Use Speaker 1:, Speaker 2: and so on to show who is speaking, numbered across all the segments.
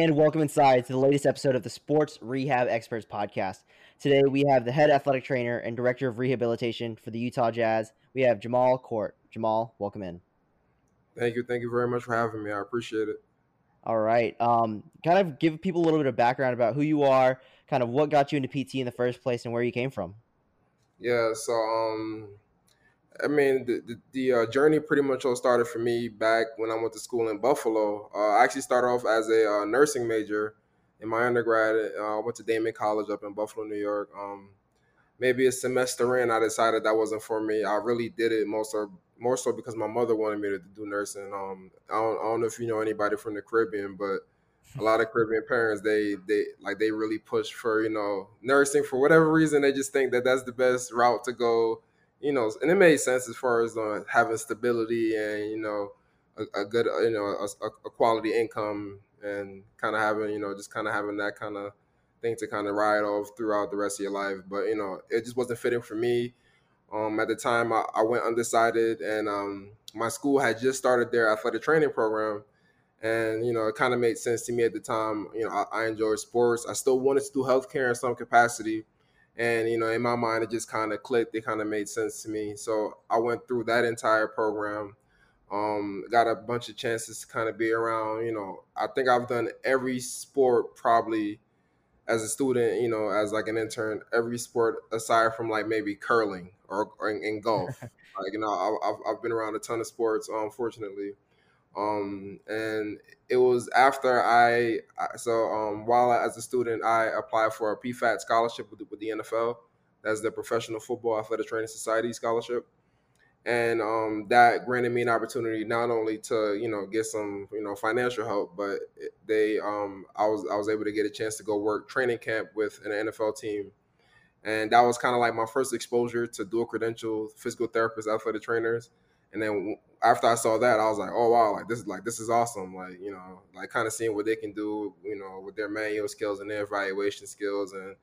Speaker 1: And welcome inside to the latest episode of the Sports Rehab Experts Podcast. Today we have the head athletic trainer and director of rehabilitation for the Utah Jazz. We have Jamal Court. Jamal, welcome in.
Speaker 2: Thank you. Thank you very much for having me. I appreciate it.
Speaker 1: All right. Um, kind of give people a little bit of background about who you are, kind of what got you into PT in the first place, and where you came from.
Speaker 2: Yeah. So, um, I mean, the the, the uh, journey pretty much all started for me back when I went to school in Buffalo. Uh, I actually started off as a uh, nursing major in my undergrad. Uh, I went to Daemen College up in Buffalo, New York. Um, maybe a semester in, I decided that wasn't for me. I really did it most of more so because my mother wanted me to do nursing. Um, I don't, I don't know if you know anybody from the Caribbean, but a lot of Caribbean parents they they like they really push for you know nursing for whatever reason. They just think that that's the best route to go you know, and it made sense as far as uh, having stability and you know a, a good uh, you know a, a, quality income and kind of having you know just kind of having that kind of thing to kind of ride off throughout the rest of your life. But you know, it just wasn't fitting for me. Um, at the time, I, I went undecided, and um, my school had just started their athletic training program, and you know, it kind of made sense to me at the time. You know, I, I enjoyed sports. I still wanted to do healthcare in some capacity and you know in my mind it just kind of clicked. It kind of made sense to me. So i went through that entire program um, got a bunch of chances to kind of be around you know i think i've done every sport probably as a student you know as like an intern every sport aside from like maybe curling or, or in, in golf. Like you know I, have I've been around a ton of sports unfortunately. um, and it was after I, so um, while I, as a student, I applied for a PFAT scholarship with, with the NFL. That's the Professional Football Athletic Training Society scholarship. And um, that granted me an opportunity not only to you know get some you know financial help, but they um, I was I was able to get a chance to go work training camp with an NFL team, and that was kind of like my first exposure to dual credential physical therapists, athletic trainers and then after I saw that, I was like, oh wow, like this is like this is awesome. Like you know, like kind of seeing what they can do, you know, with their manual skills and their evaluation skills and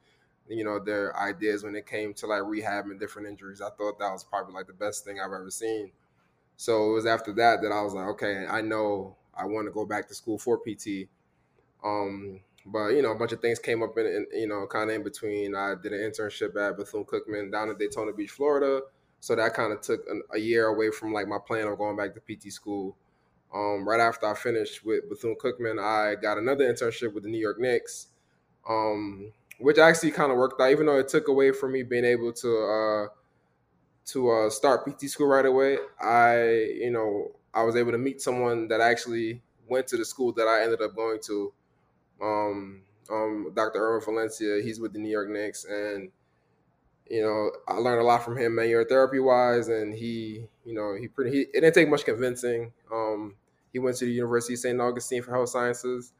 Speaker 2: you know their ideas when it came to like rehab and different injuries. I thought that was probably like the best thing I've ever seen. So it was after that that I was like, okay, I know I want to go back to school for PT. Um, but you know, a bunch of things came up in, in you know, kind of in between. I did an internship at Bethune Cookman down in Daytona Beach, Florida so that kind of took an, a year away from like my plan of going back to PT school. Um, right after I finished with Bethune Cookman, I got another internship with the New York Knicks, um, which actually kind of worked out, even though it took away from me being able to uh, to uh, start PT school right away. I, you know, I was able to meet someone that actually went to the school that I ended up going to. Um, um, Dr. Erwin Valencia, he's with the New York Knicks, and you know, I learned a lot from him manual therapy wise, and he, you know, he pretty. He, it didn't take much convincing. Um, he went to the University of St. Augustine for health sciences.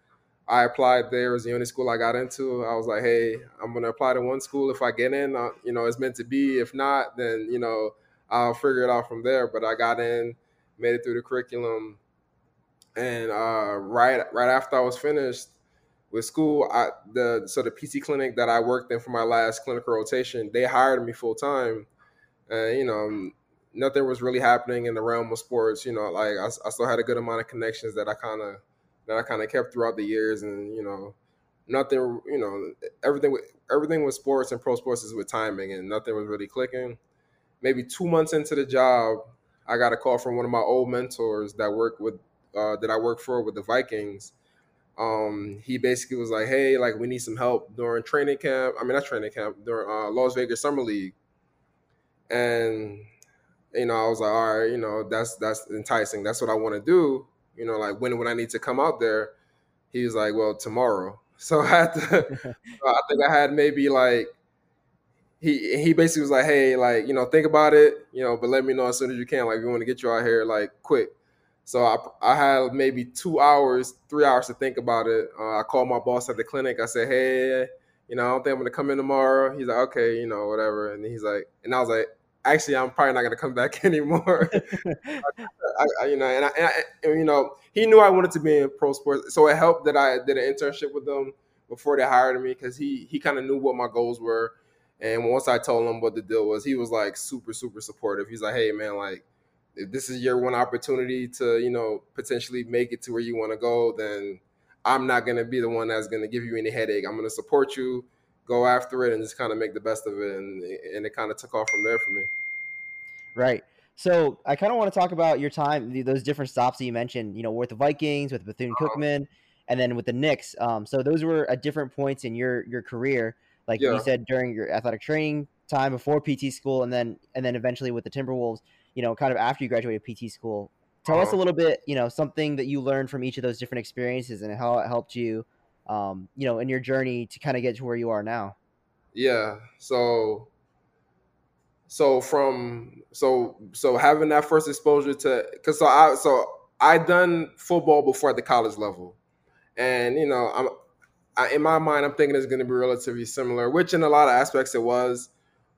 Speaker 2: I applied there. It was the only school I got into. I was like, hey, I'm gonna apply to one school. If I get in, uh, you know, it's meant to be. If not, then you know, I'll figure it out from there. But I got in, made it through the curriculum, and uh, right right after I was finished, with school, I the so the PT clinic that I worked in for my last clinical rotation, they hired me full time, and you know nothing was really happening in the realm of sports. You know, like I, I still had a good amount of connections that I kind of that I kind of kept throughout the years, and you know nothing. You know everything everything with sports and pro sports is with timing, and nothing was really clicking. Maybe two months into the job, I got a call from one of my old mentors that worked with uh, that I worked for with the Vikings um, he basically was like, "Hey, like we need some help during training camp. I mean, not training camp during uh, Las Vegas Summer League." And you know, I was like, "All right, you know, that's that's enticing. That's what I want to do. You know, like when when I need to come out there." He was like, "Well, tomorrow." So I had to. I think I had maybe like he he basically was like, "Hey, like you know, think about it, you know, but let me know as soon as you can. Like we want to get you out here like quick." So I, I had maybe two hours, three hours to think about it. Uh, I called my boss at the clinic. I said, hey, you know, I don't think I'm gonna come in tomorrow. He's like, okay, you know, whatever. And he's like, and I was like, actually, I'm probably not gonna come back anymore. I, I, you know, and, I, and, I, and, you know, he knew I wanted to be in pro sports, so it helped that I did an internship with them before they hired me because he he kind of knew what my goals were. And once I told him what the deal was, he was like super super supportive. He's like, hey man, like this is your one opportunity to you know potentially make it to where you want to go, then I'm not gonna be the one that's gonna give you any headache. I'm gonna support you, go after it, and just kind of make the best of it. And and it kind of took off from there for me.
Speaker 1: Right. So I kind of want to talk about your time, those different stops that you mentioned. You know, with the Vikings, with Bethune Cookman, uh-huh. and then with the Knicks. Um, so those were at different points in your your career, like yeah. you said during your athletic training time before PT school, and then and then eventually with the Timberwolves. You know, kind of after you graduated PT school. Tell us a uh-huh. little bit, you know, something that you learned from each of those different experiences and how it helped you, um, you know, in your journey to kind of get to where you are now.
Speaker 2: Yeah. So so from so so having that first exposure to because so I so I done football before at the college level, and you know I'm I, in my mind I'm thinking it's going to be relatively similar, which in a lot of aspects it was,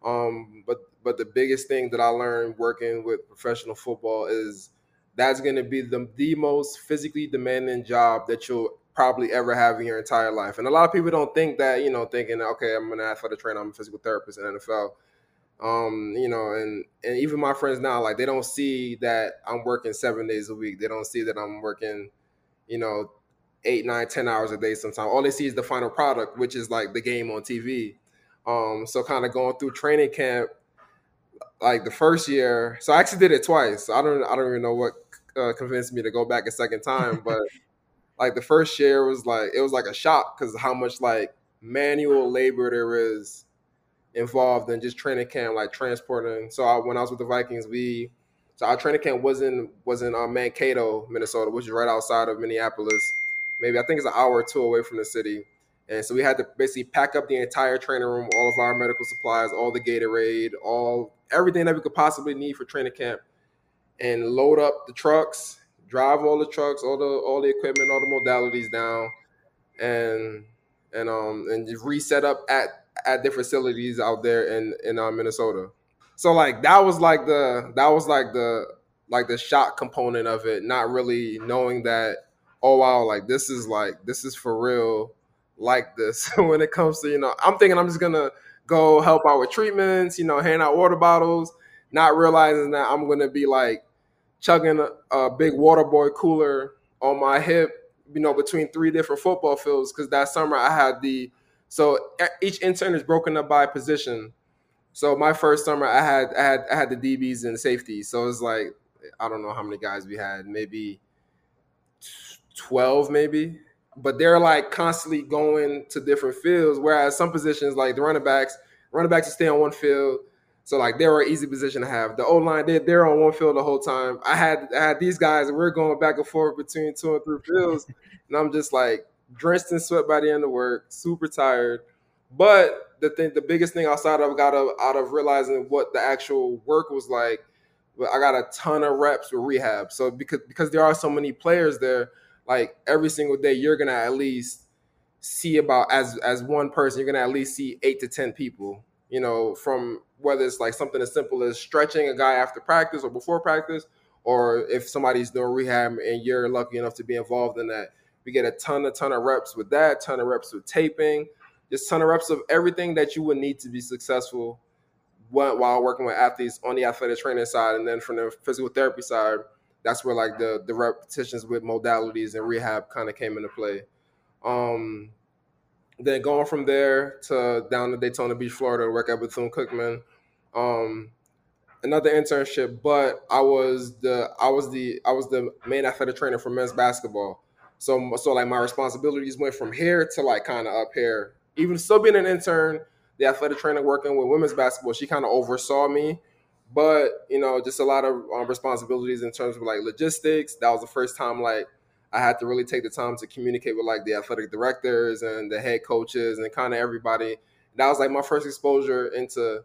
Speaker 2: um, but but the biggest thing that I learned working with professional football is that's going to be the the most physically demanding job that you'll probably ever have in your entire life, and a lot of people don't think that you know thinking okay I'm an athletic trainer I'm a physical therapist in NFL um you know and and even my friends now like they don't see that i'm working seven days a week. They don't see that i'm working you know eight nine ten hours a day sometimes. All they see is the final product which is like the game on tv um so kind of going through training camp like the first year so i actually did it twice i don't i don't even know what uh, convinced me to go back a second time but like the first year was like it was like a shock because how much like manual labor there is involved in just training camp, like transporting. So I, when I was with the Vikings, we so our training camp was in was in uh, Mankato, Minnesota, which is right outside of Minneapolis. Maybe I think it's an hour or two away from the city. And so we had to basically pack up the entire training room, all of our medical supplies, all the Gatorade, all everything that we could possibly need for training camp, and load up the trucks, drive all the trucks, all the all the equipment, all the modalities down, and and um and reset up at at their facilities out there in in uh, Minnesota. So like that was like the that was like the like the shock component of it, not really knowing that oh wow like this is like this is for real like this when it comes to you know I'm thinking I'm just gonna go help out with treatments, you know, hand out water bottles, not realizing that I'm gonna be like chugging a, a big water boy cooler on my hip, you know, between three different football fields because that summer I had the so each intern is broken up by position. So my first summer, I had I had I had the DBs and safety. So it's like I don't know how many guys we had, maybe twelve, maybe. But they're like constantly going to different fields. Whereas some positions, like the running backs, running backs to stay on one field. So like they were an easy position to have. The O line, they they're on one field the whole time. I had I had these guys, and we're going back and forth between two and three fields, and I'm just like, drenched in sweat by the end of work, super tired. But the thing, the biggest thing outside of got of, out of realizing what the actual work was like, I got a ton of reps with rehab. So because because there are so many players there, like every single day, you're gonna at least see about as as one person, you're gonna at least see eight to ten people. You know, from whether it's like something as simple as stretching a guy after practice or before practice, or if somebody's doing rehab and you're lucky enough to be involved in that, we get a ton, a ton of reps with that, ton of reps with taping, just ton of reps of everything that you would need to be successful while working with athletes on the athletic training side, and then from the physical therapy side, that's where like the the repetitions with modalities and rehab kind of came into play. Um, then going from there to down to Daytona Beach, Florida, to work at Bethune Cookman. Um, another internship, but I was the I was the I was the main athletic trainer for men's basketball. So so like my responsibilities went from here to like kind of up here. Even still being an intern, the athletic trainer working with women's basketball, she kind of oversaw me. But you know, just a lot of um, responsibilities in terms of like logistics. That was the first time like I had to really take the time to communicate with like the athletic directors and the head coaches and kind of everybody. That was like my first exposure into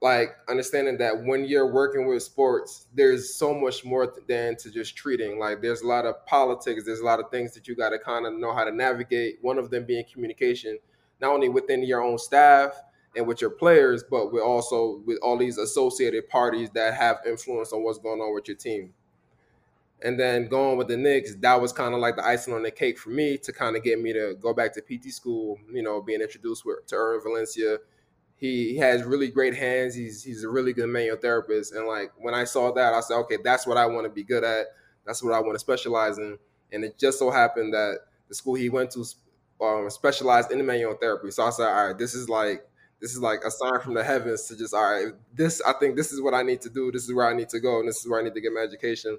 Speaker 2: like understanding that when you're working with sports, there's so much more than to just treating. Like there's a lot of politics, there's a lot of things that you got to kind of know how to navigate. One of them being communication, not only within your own staff and with your players, but with also with all these associated parties that have influence on what's going on with your team. And then going with the Knicks, that was kind of like the icing on the cake for me to kind of get me to go back to PT school. You know, being introduced with, to Erwin Valencia he, has really great hands. He's he's a really good manual therapist. And like when I saw that, I said, okay, that's what I want to be good at. That's what I want to specialize in. And it just so happened that the school he went to um, specialized in manual therapy. So I said, all right, this is like this is like a sign from the heavens to just all right. This I think this is what I need to do. This is where I need to go, and this is where I need to get my education.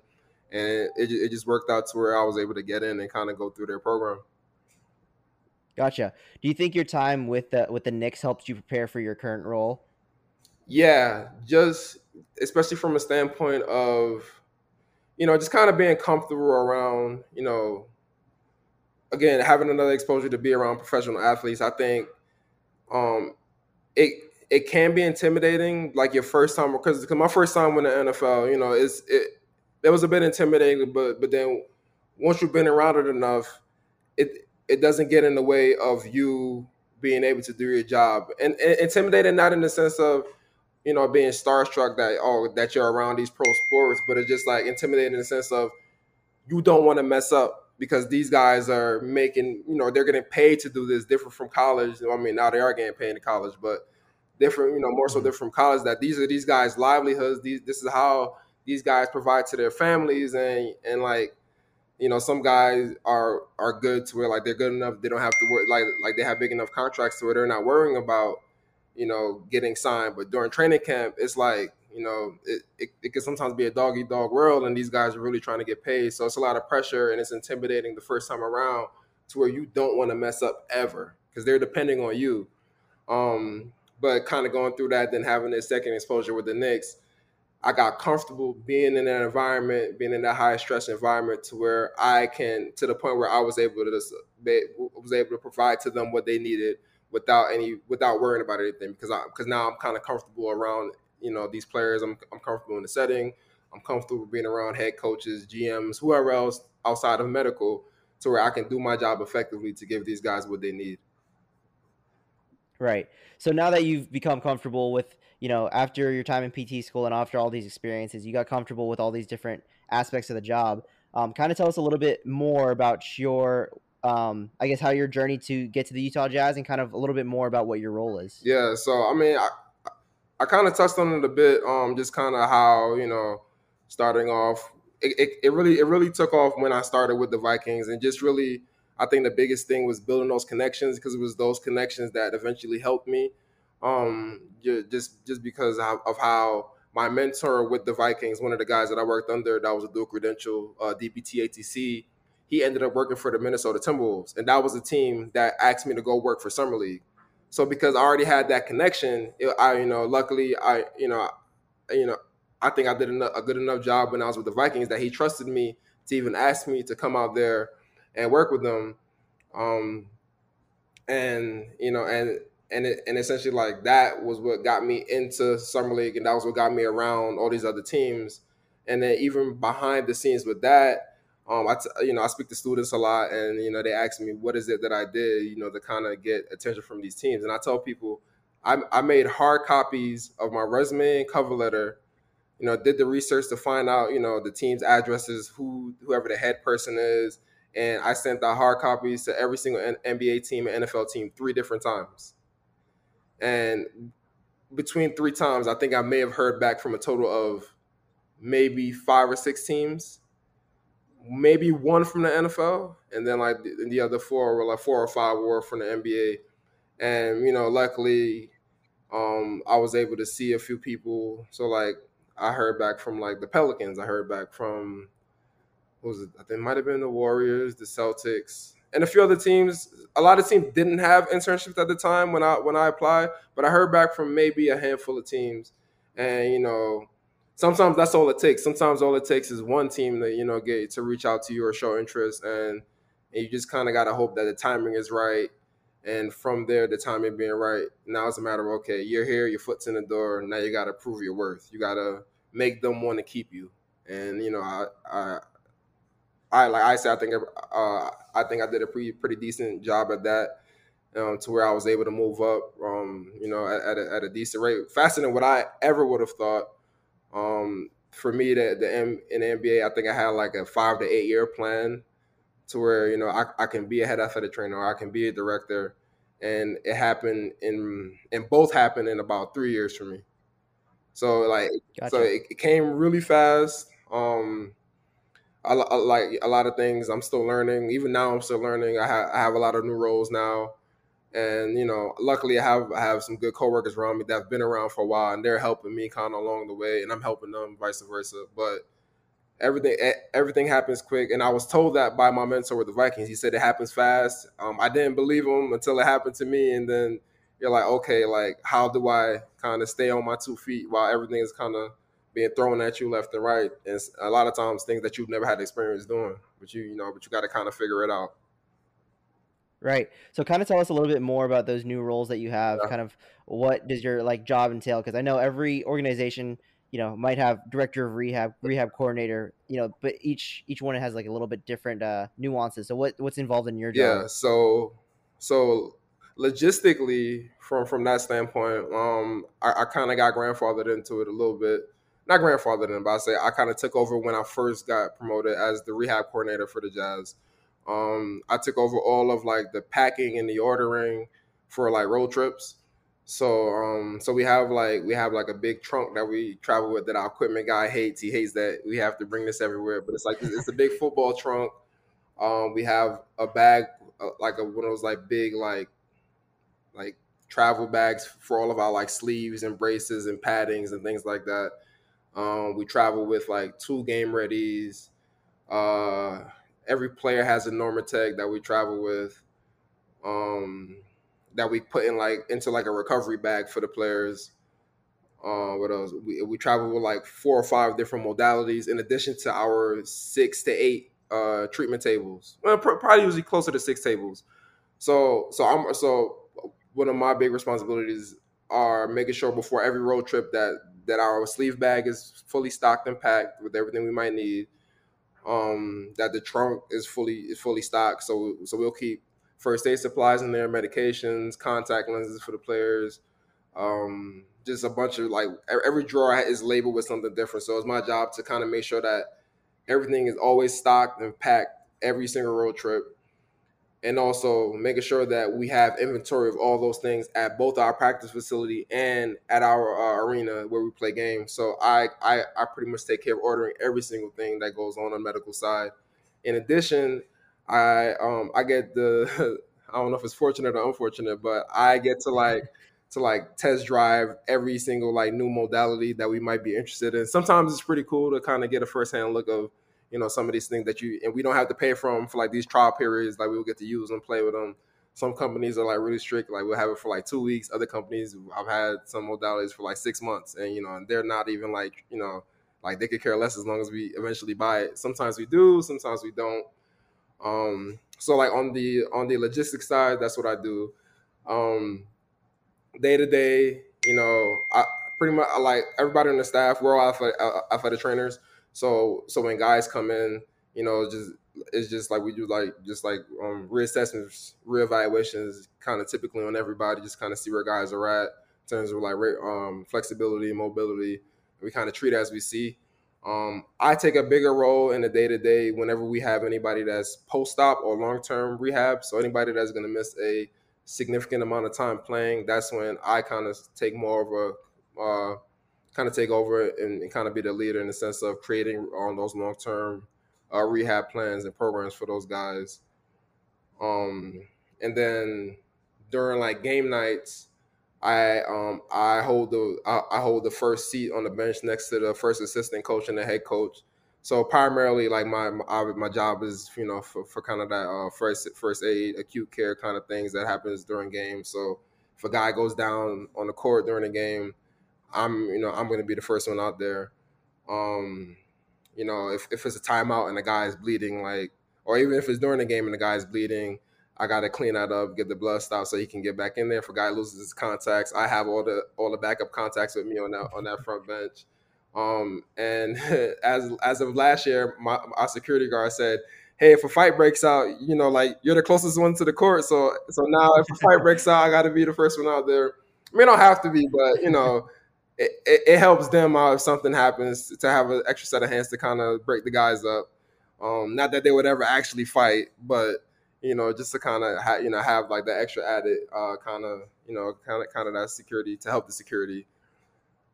Speaker 2: And it, it just worked out to where I was able to get in and kind of go through their program.
Speaker 1: Gotcha. Do you think your time with the with the Knicks helped you prepare for your current role?
Speaker 2: Yeah, just especially from a standpoint of, you know, just kind of being comfortable around, you know, again having another exposure to be around professional athletes. I think, um, it it can be intimidating, like your first time because my first time in the NFL, you know, it's it it was a bit intimidating, but but then once you've been around it enough, it it doesn't get in the way of you being able to do your job. And, and intimidated not in the sense of you know being starstruck that oh that you're around these pro sports but it's just like intimidating in the sense of you don't want to mess up because these guys are making you know they're getting paid to do this different from college i mean now they are getting paid in college but different you know more so mm-hmm. different from college that these are these guys livelihoods these this is how these guys provide to their families and and like you know, some guys are are good to where like they're good enough. They don't have to work like like they have big enough contracts to where they're not worrying about you know getting signed. But during training camp, it's like you know it, it, it can sometimes be a dog eat dog world, and these guys are really trying to get paid. So it's a lot of pressure, and it's intimidating the first time around to where you don't want to mess up ever because they're depending on you. Um, but kind of going through that, then having this second exposure with the Knicks I got comfortable being in that environment, being in that high stress environment, to where I can, to the point where I was able to was able to provide to them what they needed without any, without worrying about anything. Because I, because now I'm kind of comfortable around, you know, these players. I'm, I'm comfortable in the setting. I'm comfortable being around head coaches, GMs, whoever else outside of medical, to where I can do my job effectively to give these guys what they need.
Speaker 1: Right. So now that you've become comfortable with you know, after your time in PT school and after all these experiences, you got comfortable with all these different aspects of the job. Um, kind of tell us a little bit more about your, um, I guess, how your journey to get to the Utah Jazz and kind of a little bit more about what your role is.
Speaker 2: Yeah. So, I mean, I, I kind of touched on it a bit, um, just kind of how, you know, starting off, it, it, it really, it really took off when I started with the Vikings and just really, I think the biggest thing was building those connections because it was those connections that eventually helped me um, just just because of how my mentor with the Vikings, one of the guys that I worked under, that was a dual credential uh, DPT ATC. He ended up working for the Minnesota Timberwolves, and that was a team that asked me to go work for Summer League. So because I already had that connection, it, I you know luckily I you know you know I think I did a good enough job when I was with the Vikings that he trusted me to even ask me to come out there and work with them. Um, and you know and and it, and essentially like that was what got me into summer league, and that was what got me around all these other teams. And then even behind the scenes with that, um, I t- you know I speak to students a lot, and you know they ask me what is it that I did, you know, to kind of get attention from these teams, and I tell people I, I made hard copies of my resume and cover letter. You know, did the research to find out, you know, the team's addresses, who whoever the head person is, and I sent the hard copies to every single NBA team and NFL team three different times. And between three times, I think I may have heard back from a total of maybe five or six teams, maybe one from the NFL, and then like the, the other four were like four or five were from the NBA. And you know, luckily, um, I was able to see a few people. So like, I heard back from like the Pelicans. I heard back from was it? I think it might have been the Warriors, the Celtics, and a few other teams. A lot of teams didn't have internships at the time when I when I applied, but I heard back from maybe a handful of teams, and you know, sometimes that's all it takes. Sometimes all it takes is one team that you know get to reach out to you or show interest, and, and you just kind of got to hope that the timing is right, And from there, the timing being right, now it's a matter of okay, you're here, your foot's in the door. Now you got to prove your worth. You got to make them want to keep you. And you know, I, I, I like I said, I think uh, I think I did a pretty pretty decent job at that. Um, to where I was able to move up, um, you know, at, at, a, at, a, decent rate, faster than what I ever would have thought. Um, for me, the, the M, in the NBA, I think I had like a five to eight year plan to where you know I, I can be a head athletic trainer, or I can be a director, and it happened in and both happened in about three years for me. So like, gotcha. so it, it, came really fast. Um, I, I, like a lot of things. I'm still learning. Even now, I'm still learning. I have I have a lot of new roles now, and you know, luckily, I have I have some good coworkers around me that have been around for a while, and they're helping me kind of along the way, and I'm helping them, vice versa. But everything everything happens quick and i was told that by my mentor with the vikings. He said it happens fast. Um, i didn't believe him until it happened to me and then you're like okay like how do i kind of stay on my two feet while everything is kind of being thrown at you left and right? And a lot of times things that you've never had experience doing but you you know but you got to kind of figure it out
Speaker 1: right. So kind of tell us a little bit more about those new roles that you have yeah. kind of what does your like job entail? Because i know every organization you know might have director of rehab rehab coordinator you know but each each one has like a little bit different uh nuances. So what what's involved in your job?
Speaker 2: Yeah so so logistically from from that standpoint um i, I kind of got grandfathered into it a little bit. Not grandfathered in but i say i kind of took over when i first got promoted as the rehab coordinator for the jazz um i took over all of like the packing and the ordering for like road trips so um so we have like we have like a big trunk that we travel with that our equipment guy hates. He hates that we have to bring this everywhere, but it's like it's a big football trunk. Um we have a bag uh, like a one of those like big like like travel bags for all of our like sleeves and braces and paddings and things like that. Um we travel with like two game readies. Uh every player has a Normatec that we travel with. Um that we put in like into like a recovery bag for the players. Uh, what else? We, we travel with like four or five different modalities in addition to our six to eight uh, treatment tables. Well, probably usually closer to six tables. So, so I'm so one of my big responsibilities are making sure before every road trip that that our sleeve bag is fully stocked and packed with everything we might need. Um, that the trunk is fully is fully stocked, so so we'll keep first aid supplies in there, medications, contact lenses for the players, um, just a bunch of like every drawer is labeled with something different. So it's my job to kind of make sure that everything is always stocked and packed every single road trip. And also making sure that we have inventory of all those things at both our practice facility and at our uh, arena where we play games. So I, I I pretty much take care of ordering every single thing that goes on on the medical side. In addition, I um I get the I don't know if it's fortunate or unfortunate, but I get to like to like test drive every single like new modality that we might be interested in. Sometimes it's pretty cool to kind of get a firsthand look of you know some of these things that you and we don't have to pay for them for like these trial periods. Like we'll get to use them play with them. Some companies are like really strict. Like we'll have it for like two weeks. Other companies I've had some modalities for like six months, and you know, and they're not even like you know like they could care less as long as we eventually buy it. Sometimes we do, sometimes we don't. Um, so like on the on the logistics side, that's what I do. Um, day to day, you know, I pretty much I like everybody on the staff. We're all athletic, uh, athletic trainers. So so when guys come in, you know, just it's just like we do like just like um, reassessments, reevaluations, kind of typically on everybody, just kind of see where guys are at in terms of like um, flexibility, mobility. We kind of treat as we see. Um, I take a bigger role in the day to day whenever we have anybody that's post op or long term rehab. So anybody that's going to miss a significant amount of time playing, that's when I kind of take more of a uh, kind of take over and, and kind of be the leader in the sense of creating on those long term uh, rehab plans and programs for those guys. Um, and then during like game nights, I um I hold the I, I, hold the first seat on the bench next to the first assistant coach and the head coach. So primarily, like my my, my job is you know for, for kind of that uh, first first aid, acute care kind of things that happens during games. So if a guy goes down on the court during the game, I'm you know I'm going to be the first one out there. Um, you know if if it's a timeout and the guy is bleeding, like or even if it's during the game and the guy is bleeding, I gotta clean that up, get the blood stopped so he can get back in there. If a guy loses his contacts, I have all the all the backup contacts with me on that on that front bench. Um, and as as of last year, my our security guard said, "Hey, if a fight breaks out, you know, like you're the closest one to the court, so so now if a fight breaks out, I got to be the first one out there. I don't have to be, but you know." It, it, helps them out if something happens to have an extra set of hands to kind of break the guys up. Um, not that they would ever actually fight, but you know, just to kind of ha- you know have like the extra added uh, kind of you know kind of kind of that security to help the security.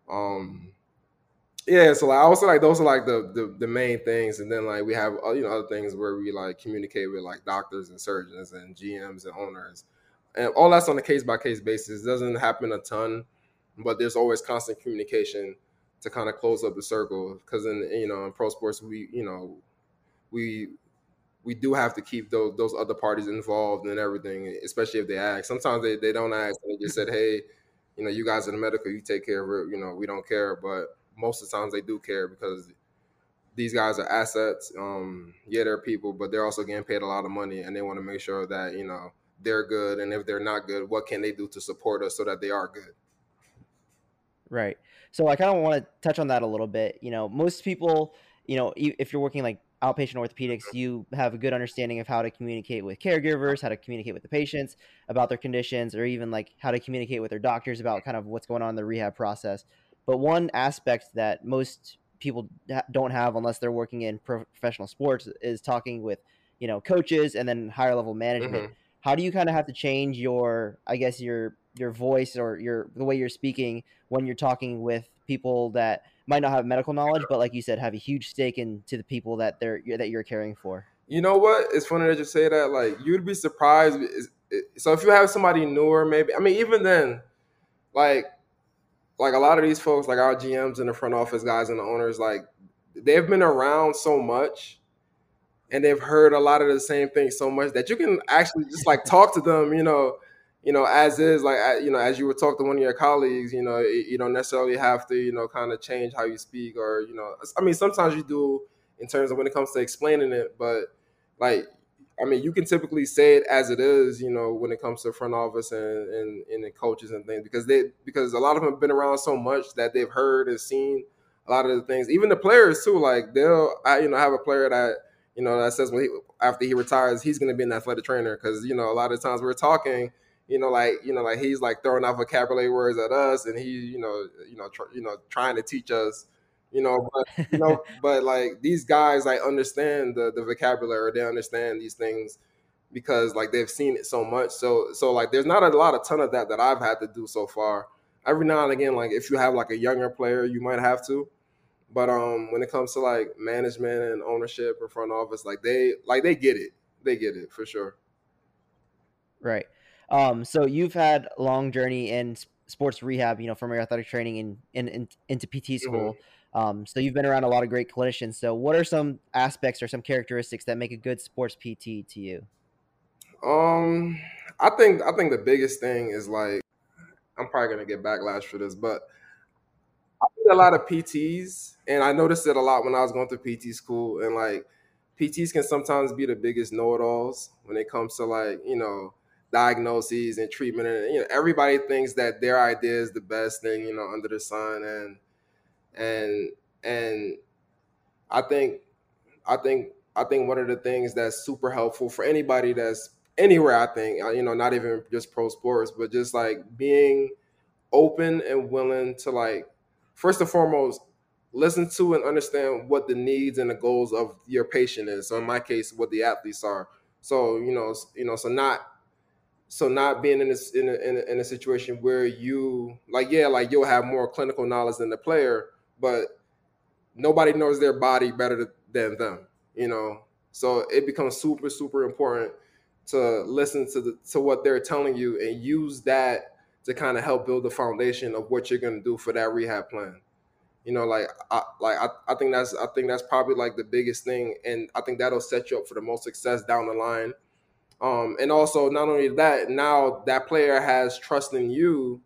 Speaker 2: Um, yeah, so like, I also like those are like the, the the main things, and then like we have uh, you know other things where we like communicate with like doctors and surgeons and GMs and owners, and all that's on a case by case basis. It doesn't happen a ton, but there's always constant communication to kind of close up the circle. Because in you know in pro sports we you know we we do have to keep those those other parties involved and everything, especially if they ask. Sometimes they, they don't ask they just said, Hey, you know, you guys in the medical, you take care of it, you know, we don't care. But most of the times they do care because these guys are assets. Um, yeah, they're people, but they're also getting paid a lot of money, and they want to make sure that you know they're good. And if they're not good, what can they do to support us so that they are good?
Speaker 3: Right. So I kind of want to touch on that a little bit. You know, most people, you know, if you're working like outpatient orthopedics, mm-hmm. you have a good understanding of how to communicate with caregivers, how to communicate with the patients about their conditions, or even like how to communicate with their doctors about kind of what's going on in the rehab process. But one aspect that most people don't have unless they're working in professional sports is talking with, you know, coaches and then higher level management. Mm-hmm. How do you kind of have to change your, I guess your your voice or your the way you're speaking when you're talking with people that might not have medical knowledge, but like you said, have a huge stake in to the people that they're that you're caring for.
Speaker 2: You know what? It's funny that you say that. Like you'd be surprised. So if you have somebody newer, maybe I mean even then, like like a lot of these folks, like our GMs and the front office guys and the owners, like they've been around so much and they've heard a lot of the same things so much that you can actually just like talk to them, you know, you know, as is like you know, as you would talk to one of your colleagues, you know, you don't necessarily have to, you know, kind of change how you speak or you know, I mean, sometimes you do in terms of when it comes to explaining it, but like I mean, you can typically say it as it is, you know, when it comes to front office and, and, and the coaches and things, because they because a lot of them have been around so much that they've heard and seen a lot of the things. Even the players too, like they'll, I, you know, have a player that you know that says when he after he retires, he's going to be an athletic trainer because you know a lot of times we're talking, you know, like you know, like he's like throwing out vocabulary words at us, and he, you know, you know, tr- you know, trying to teach us you know but you know but like these guys like understand the the vocabulary they understand these things because like they've seen it so much. So so like there's not a lot a ton of that that i've had to do so far. Every now and again like if you have like a younger player you might have to but um when it comes to like management and ownership or front office like they like they get it. They get it for sure.
Speaker 3: Right um so you've had a long journey in sports rehab you know from your athletic training in, in, in into pt school mm-hmm um, so you've been around a lot of great clinicians. So what are some aspects or some characteristics that make a good sports PT to you?
Speaker 2: Um, I think I think the biggest thing is like I'm probably gonna get backlash for this, but I meet a lot of PTs, and I noticed it a lot when I was going through PT school, and like PTs can sometimes be the biggest know-it-alls when it comes to like you know diagnoses and treatment, and you know everybody thinks that their idea is the best thing you know under the sun, and and and I think I think I think one of the things that's super helpful for anybody that's anywhere I think uh, you know not even just pro sports but just like being open and willing to like first and foremost listen to and understand what the needs and the goals of your patient is. So in my case what the athletes are. So you know you know so not so not being in in a, in a, in a situation where you like yeah like you'll have more clinical knowledge than the player but nobody knows their body better than them, you know. So it becomes super, super important to listen to the to what they're telling you and use that to kind of help build the foundation of what you're gonna do for that rehab plan. You know, like I like I, I think that's I think that's probably like the biggest thing, and I think that'll set you up for the most success down the line. Um, and also not only that, now that player has trust in you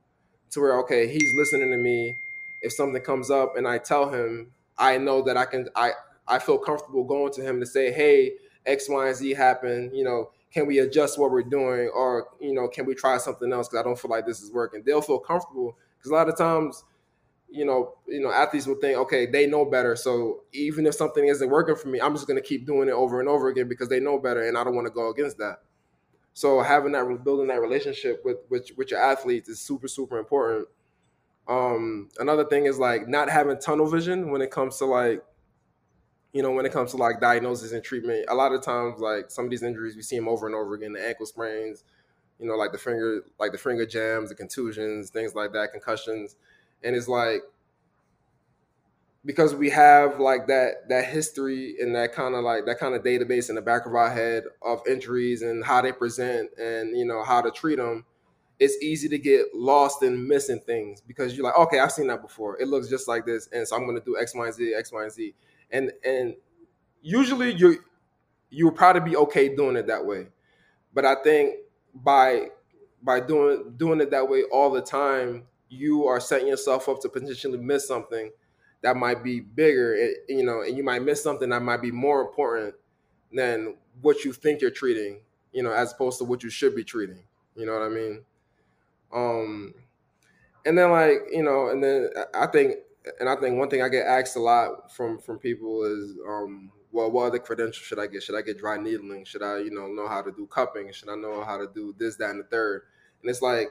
Speaker 2: to where okay, he's listening to me. If something comes up and I tell him, I know that I can I I feel comfortable going to him to say, hey, X, Y, and Z happened. You know, can we adjust what we're doing? Or you know can we try something else? Because i don't feel like this is working. They'll feel comfortable because a lot of times you know you know athletes will think okay they know better. So even if something isn't working for me i'm just going to keep doing it over and over again because they know better and i don't want to go against that. So having that building that relationship with with, with your athletes is super super important. Um another thing is like not having tunnel vision when it comes to like you know, when it comes to like diagnosis and treatment, a lot of times like some of these injuries we see them over and over again, the ankle sprains, you know, like the finger like the finger jams, the contusions, things like that, concussions. And it's like because we have like that that history and that kind of like that kind of database in the back of our head of injuries and how they present and you know how to treat them it's easy to get lost in missing things because you're like okay i've seen that before. It looks just like this and so i'm going to do x y and z x y and z. And and usually you you'll probably be okay doing it that way. But i think by by doing doing it that way all the time you are setting yourself up to potentially miss something that might be bigger you know and you might miss something that might be more important than what you think you're treating you know as opposed to what you should be treating you know what i mean um and then like you know and then i think and I think one thing I get asked a lot from from people is, um, well, what other credentials should I get? Should I get dry needling? Should I, you know, know how to do cupping? Should I know how to do this, that, and the third? And it's like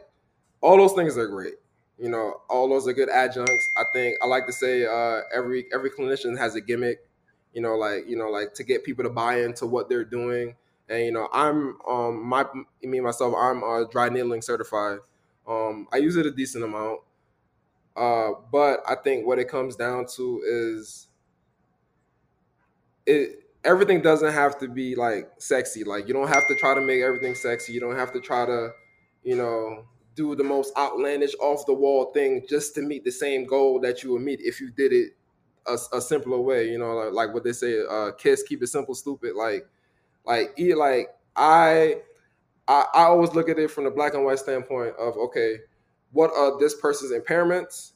Speaker 2: all those things are great. You know, all those are good adjuncts. I think I like to say uh, every every clinician has a gimmick. You know, like you know, like to get people to buy into what they're doing. And you know, I'm um my me myself, I'm uh, dry needling certified. Um, I use it a decent amount. Uh, but I think what it comes down to is it everything doesn't have to be like sexy. Like you don't have to try to make everything sexy. You don't have to try to, you know, do the most outlandish off the wall thing just to meet the same goal that you would meet if you did it a, a simpler way. You know, like, like what they say, uh, kiss, keep it simple, stupid. Like, like, eat, like I, I, I always look at it from the black and white standpoint of okay, what are this person's impairments?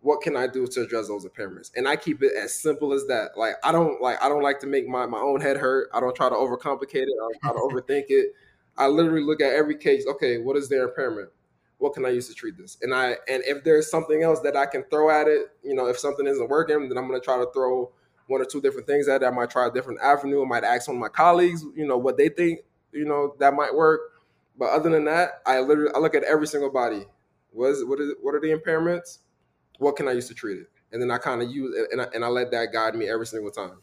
Speaker 2: What can i do to address those impairments? And i keep it as simple as that. Like i don't like i don't like to make my, my own head hurt. I don't try to overcomplicate it. I don't try to overthink it. I literally look at every case okay what is their impairment what can i use to treat this and i and if there's something else that i can throw at it you know if something isn't working then i'm to try to throw one or two different things at it i might try a different avenue i might ask one of my colleagues you know what they think you know that might work but other than that i literally i look at every single body what is what is what are the impairments? What can I use to treat it? And then I kind of use and I, and I let that guide me every single time.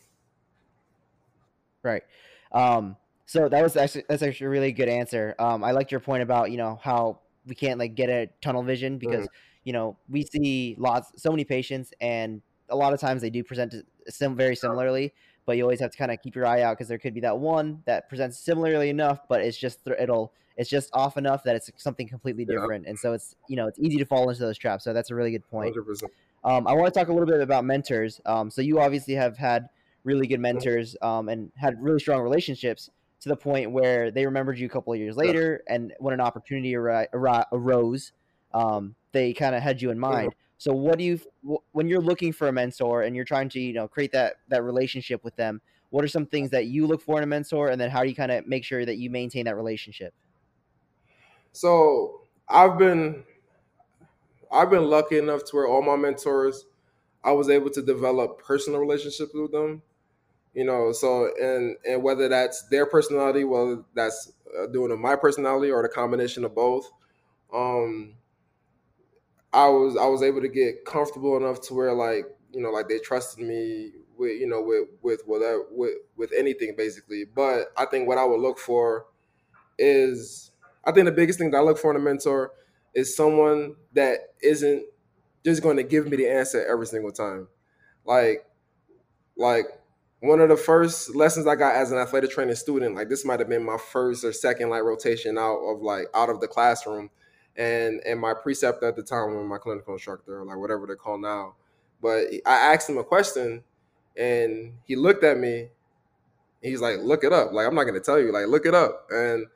Speaker 3: Right. Um, so that was actually that's actually a really good answer. Um, I liked your point about you know how we can't like get a tunnel vision because mm-hmm. you know we see lots so many patients and a lot of times they do present sim- very similarly but you always have to kind of keep your eye out because there could be that one that presents similarly enough but it's just it'll it's just off enough that it's something completely different, yeah. and so it's you know it's easy to fall into those traps. So that's a really good point. Um, I want to talk a little bit about mentors. Um, so you obviously have had really good mentors um, and had really strong relationships to the point where they remembered you a couple of years later, and when an opportunity ar- ar- arose, um, they kind of had you in mind. So what do you when you're looking for a mentor and you're trying to you know create that that relationship with them? What are some things that you look for in a mentor, and then how do you kind of make sure that you maintain that relationship?
Speaker 2: So I've been I've been lucky enough to where all my mentors, I was able to develop personal relationships with them. You know, so and and whether that's their personality, whether that's uh, doing my personality or the combination of both, um, I was I was able to get comfortable enough to where like you know like they trusted me with you know with with whatever with with anything basically. But I think what I would look for is I think the biggest thing that I look for in a mentor is someone that isn't just going to give me the answer every single time. Like, like one of the first lessons I got as an athletic training student, like this might have been my first or second like rotation out of like out of the classroom. And and my preceptor at the time was my clinical instructor, like whatever they're called now. But I asked him a question and he looked at me. He's like, look it up. Like, I'm not gonna tell you, like, look it up. And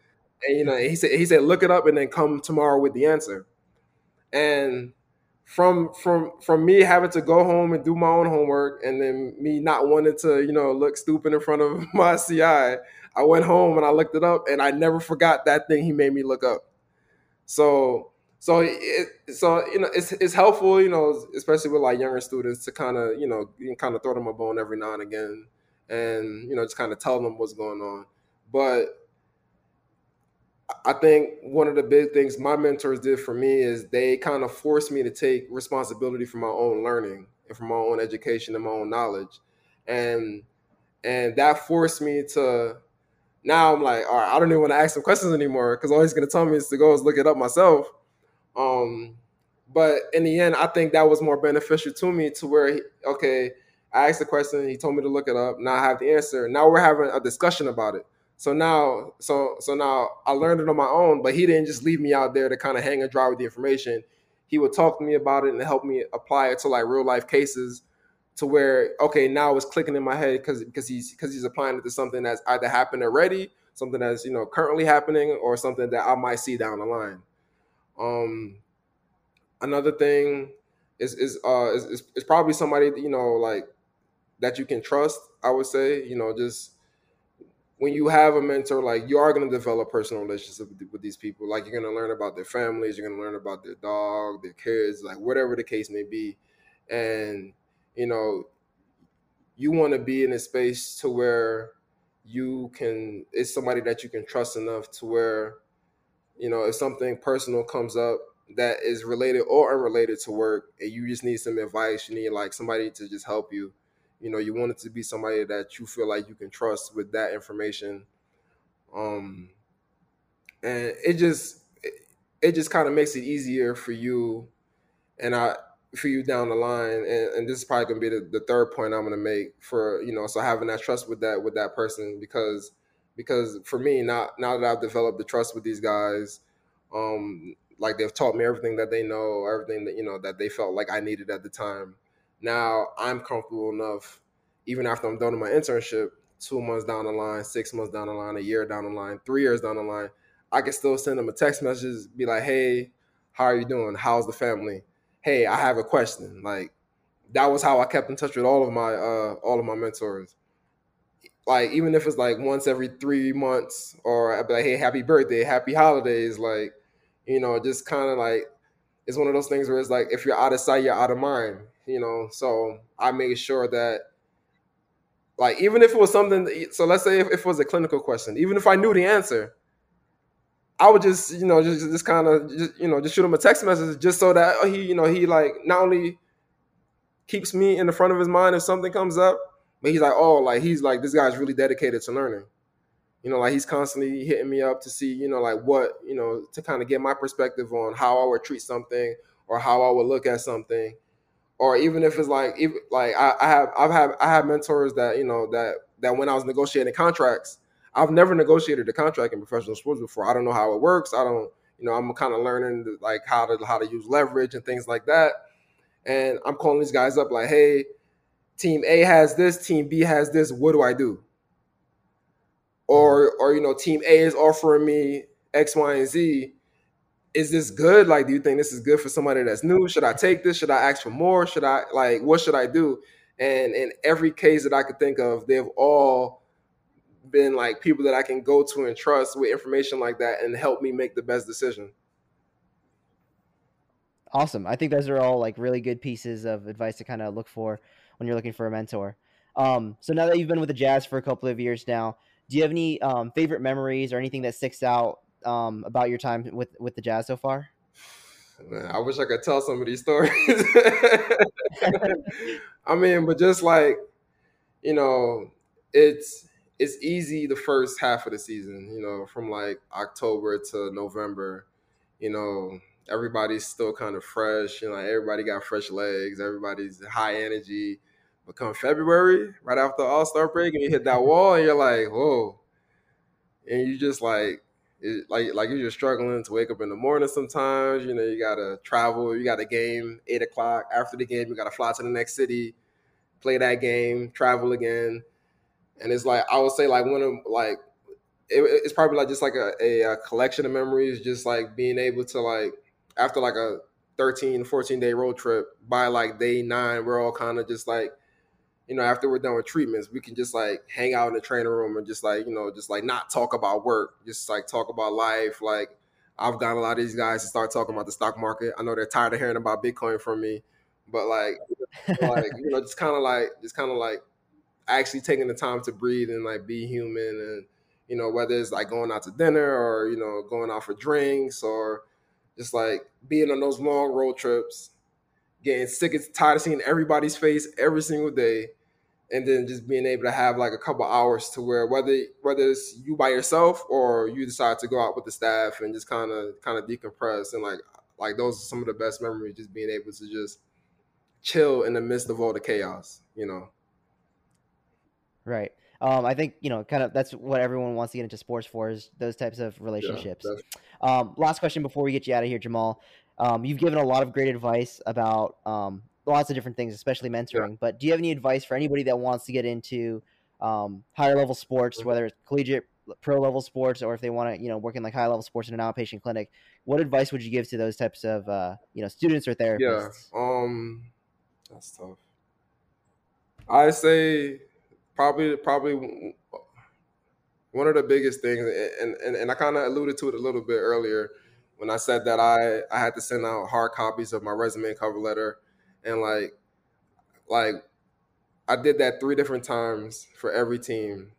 Speaker 2: and you know, he said he said look it up and then come tomorrow with the answer. And from from from me having to go home and do my own homework and then me not wanting to you know look stupid in front of my CI, I went home and I looked it up, and I never forgot that thing he made me look up. So so it, so you know it's it's helpful you know especially with like younger students to kind of you know kind of throw them a bone every now and again and you know just kind of tell them what's going on but I think one of the big things my mentors did for me is they kind of forced me to take responsibility for my own learning and for my own education and my own knowledge. And and that forced me to now I'm like, all right, I don't even want to ask them questions anymore because all he's gonna tell me is to go is look it up myself. Um, but in the end, I think that was more beneficial to me to where, he, okay, I asked the question, he told me to look it up. Now I have the answer. Now we're having a discussion about it. So now, so so now I learned it on my own, but he didn't just leave me out there to kind of hang and dry with the information. He would talk to me about it and help me apply it to like real life cases to where okay now it's clicking in my head because because he's because he's applying it to something that's either happened already something that's you know currently happening or something that i might see down the line um another thing is is uh is, is, is probably somebody you know like that you can trust i would say you know just when you have a mentor, like you are going to develop personal relationships with, with, these people. Like you're going to learn about their families, you're going to learn about their dog, their kids, like whatever the case may be. And, you know, you want to be in a space to where you can, it's somebody that you can trust enough to where, you know, if something personal comes up that is related or unrelated to work and you just need some advice, you need like somebody to just help you you know you want it to be somebody that you feel like you can trust with that information. Um and it just it, it just kind of makes it easier for you and i for you down the line. And, and this is probably to be the, the third point i'm to make for you know so having that trust with that with that person because because for me now now that i've developed the trust with these guys um like they've taught me everything that they know everything that you know that they felt like i needed at the time now I'm comfortable enough, even after I'm done with my internship, two months down the line, six months down the line, a year down the line, three years down the line, I can still send them a text message, be like, hey, how are you doing? How's the family? Hey, I have a question. Like that was how I kept in touch with all of my uh all of my mentors. Like even if it's like once every three months, or I'd be like, hey, happy birthday, happy holidays, like, you know, just kind of like it's one of those things where it's like if you're out of sight, you're out of mind you know. So I made sure that, like, even if it was something, so let's say if, if it was a clinical question, even if I knew the answer, I would just, you know, just just kind of, just you know, just shoot him a text message just so that he, you know, he like not only keeps me in the front of his mind if something comes up, but he's like, oh, like he's like this guy's really dedicated to learning. You know, like he's constantly hitting me up to see, you know, like what, you know, to kind of get my perspective on how I would treat something or how I would look at something or even if it's like if, like I, I have I've had I have mentors that you know that that when I was negotiating contracts, I've never negotiated a contract in professional sports before. I don't know how it works. I don't you know I'm kind of learning like how to how to use leverage and things like that. And I'm calling these guys up like, hey, team A has this, team B has this. What do I do? Or or you know, team A is offering me X, Y, and Z is this good? Like, do you think this is good for somebody that's new? Should I take this? Should I ask for more? Should I like what should I do? And in every case that I could think of, they've all been like people that I can go to and trust with information like that and help me make the best decision.
Speaker 3: Awesome. I think those are all like really good pieces of advice to kind of look for when you're looking for a mentor. Um, so now that you've been with the Jazz for a couple of years now, do you have any um, favorite memories or anything that sticks out um, about your time with with the Jazz so far?
Speaker 2: Man, I wish I could tell some of these stories. I mean, but just like you know, it's it's easy the first half of the season. You know, from like October to November. You know, everybody's still kind of fresh. You know, everybody got fresh legs. Everybody's high energy. But come February, right after All Star break, and you hit that wall, and you're like, whoa, and you just like it, like like you're just struggling to wake up in the morning sometimes. You know, you gotta travel, you got a game, eight o'clock. After the game, you gotta fly to the next city, play that game, travel again. And it's like I would say like one of like it, it's probably like just like a, a, a, collection of memories, just like being able to like after like a 13, 14 day road trip by like day nine, we're all kind of just like you know, after we're done with treatments, we can just like hang out in the training room and just like, you know, just like not talk about work, just like talk about life. Like I've gotten a lot of these guys to start talking about the stock market. I know they're tired of hearing about Bitcoin from me, but like, like you know, just kind of like, just kind of like actually taking the time to breathe and like be human and you know whether it's like going out to dinner or you know going out for drinks or just like being on those long road trips getting sick and tired of seeing everybody's face every single day and then just being able to have like a couple hours to where whether whether it's you by yourself or you decide to go out with the staff and just kind of kind of decompress and like like those are some of the best memories just being able to just chill in the midst of all the chaos you know
Speaker 3: right um, I think you know, kind of that's what everyone wants to get into sports for is those types of relationships. Yeah, um, last question before we get you out of here, Jamal. Um, you've given a lot of great advice about um, lots of different things, especially mentoring. Yeah. But do you have any advice for anybody that wants to get into um, higher level sports, mm-hmm. whether it's collegiate, pro level sports, or if they want to, you know, work in like high level sports in an outpatient clinic? What advice would you give to those types of, uh, you know, students or therapists?
Speaker 2: Yeah, um, that's tough. I say probably probably one of the biggest things, and and, and I kind of alluded to it a little bit earlier when I said that I I had to send out hard copies of my resume and cover letter, and like like I did that three different times for every team.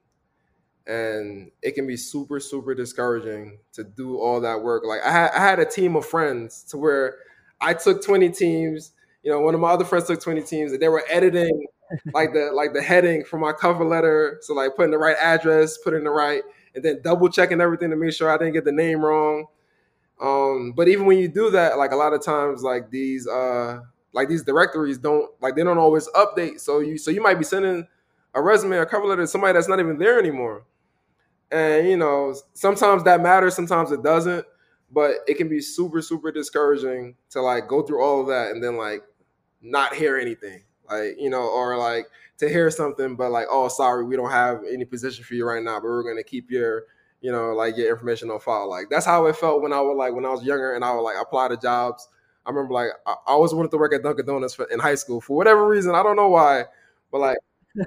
Speaker 2: And it can be super, super discouraging to do all that work. Like I had, I had a team of friends to where I took 20 teams. You know, one of my other friends took 20 teams, and they were editing like the like the heading for my cover letter. So like putting the right address, putting the right, and then double checking everything to make sure I didn't get the name wrong. Um, but even when you do that, like a lot of times, like these uh like these directories don't like they don't always update. So you so you might be sending a resume or cover letter to somebody that's not even there anymore. And you know, sometimes that matters, sometimes it doesn't. But it can be super, super discouraging to like go through all of that and then like not hear anything like you know, or like to hear something, but like, oh, sorry, we don't have any position for you right now, but we're gonna keep your, you know, like your information on file. Like that's how it felt when I was like when I was younger and I would like apply to jobs. I remember like I, always wanted to work at Dunkin' Donuts for, in high school for whatever reason. I don't know why, but like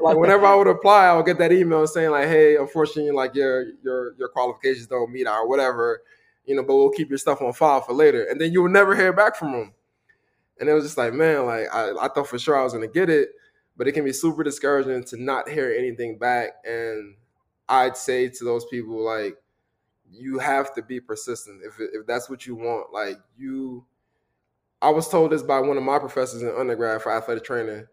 Speaker 2: like whenever I would apply, I would get that email saying like, "Hey, unfortunately, like your your your qualifications don't meet our whatever, you know, but we'll keep your stuff on file for later." And then you would never hear back from them. And it was just like, man, like I, I thought for sure I was gonna get it, but it can be super discouraging to not hear anything back. And I'd say to those people, like, you have to be persistent. If if that's what you want, like you I was told this by one of my professors in undergrad for athletic training.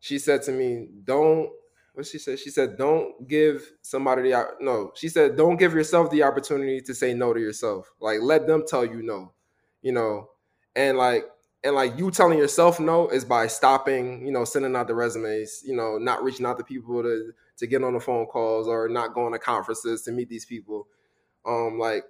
Speaker 2: She said to me, "Don't." What she said? She said, "Don't give somebody the no." She said, "Don't give yourself the opportunity to say no to yourself. Like, let them tell you no, you know." And like, and like you telling yourself no is by stopping, you know, sending out the resumes, you know, not reaching out to people to to get on the phone calls or not going to conferences to meet these people. Um, like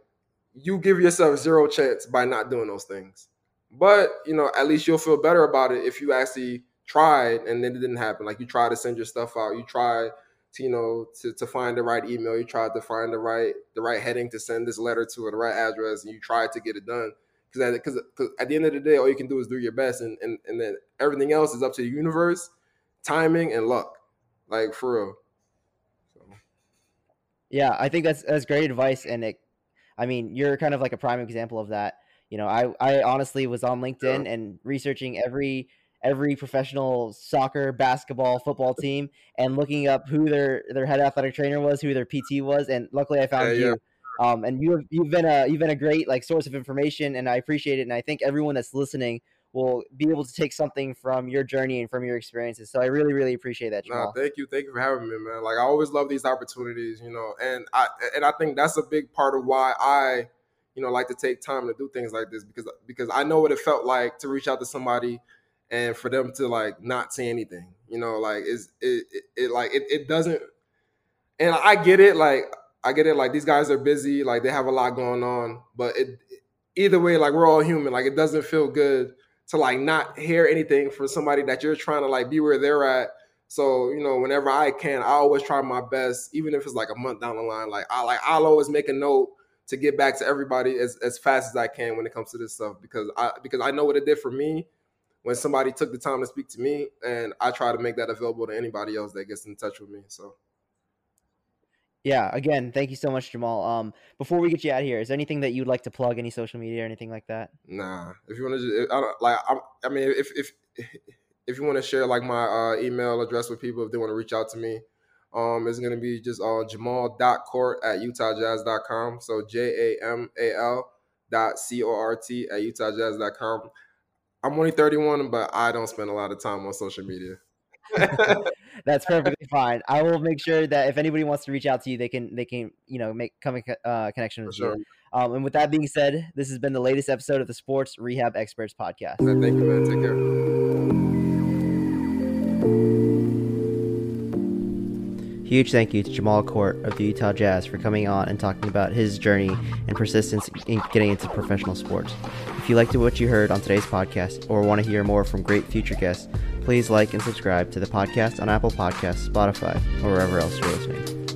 Speaker 2: you give yourself zero chance by not doing those things. But you know, at least you'll feel better about it if you actually tried and then it didn't happen. Like you try to send your stuff out, you try to, you know, to, to find the right email, you tried to find the right the right heading to send this letter to or the right address, and you tried to get it done because because at the end of the day, all you can do is do your best, and and and then everything else is up to the universe, timing, and luck. Like for real.
Speaker 3: Yeah, I think that's that's great advice, and it, I mean, you're kind of like a prime example of that. You know, I I honestly was on LinkedIn yeah. and researching every every professional soccer, basketball, football team, and looking up who their their head athletic trainer was, who their PT was, and luckily I found yeah, you. Yeah. Um, and you have you've been a you've been a great like source of information, and I appreciate it. And I think everyone that's listening will be able to take something from your journey and from your experiences. So I really, really appreciate that.
Speaker 2: Jamal. Nah, thank you, thank you for having me, man. Like I always love these opportunities, you know, and I and I think that's a big part of why I, you know, like to take time to do things like this because because I know what it felt like to reach out to somebody and for them to like not say anything, you know, like is it, it, it like it, it doesn't. And I get it, like I get it. Like these guys are busy, like they have a lot going on. But it either way, like we're all human. Like it doesn't feel good to like not hear anything from somebody that you're trying to like be where they're at. So you know, whenever I can, I always try my best, even if it's like a month down the line. Like I like I'll always make a note to get back to everybody as, as fast as I can when it comes to this stuff because I because I know what it did for me. when somebody took the time to speak to me, and I try to make that available to anybody else that gets in touch with me. So.
Speaker 3: Yeah, again, thank you so much, Jamal. Um, before we get you out here, is there anything that you'd like to plug, any social media or anything like that?
Speaker 2: Nah, if you want to, I don't like. I, I mean, if if if you want to share like my uh, email address with people, if they want to reach out to me, um, it's gonna be just uh, Jamal.cort at UtahJazz.com. So J A M A L dot C O R T at UtahJazz.com. I'm only 31, but I don't spend a lot of time on social media.
Speaker 3: That's perfectly fine. I will make sure that if anybody wants to reach out to you, they can they can you know make come in uh, connection with sure. you. Um, and with that being said, this has been the latest episode of the Sports Rehab Experts podcast.
Speaker 2: Thank you, man. Take care.
Speaker 3: Huge thank you to Jamal Cort of the Utah Jazz for coming on and talking about his journey and persistence in getting into professional sports. If you liked what you heard on today's podcast or want to hear more from great future guests, please like and subscribe to the podcast on Apple Podcasts, Spotify, or wherever else you're listening.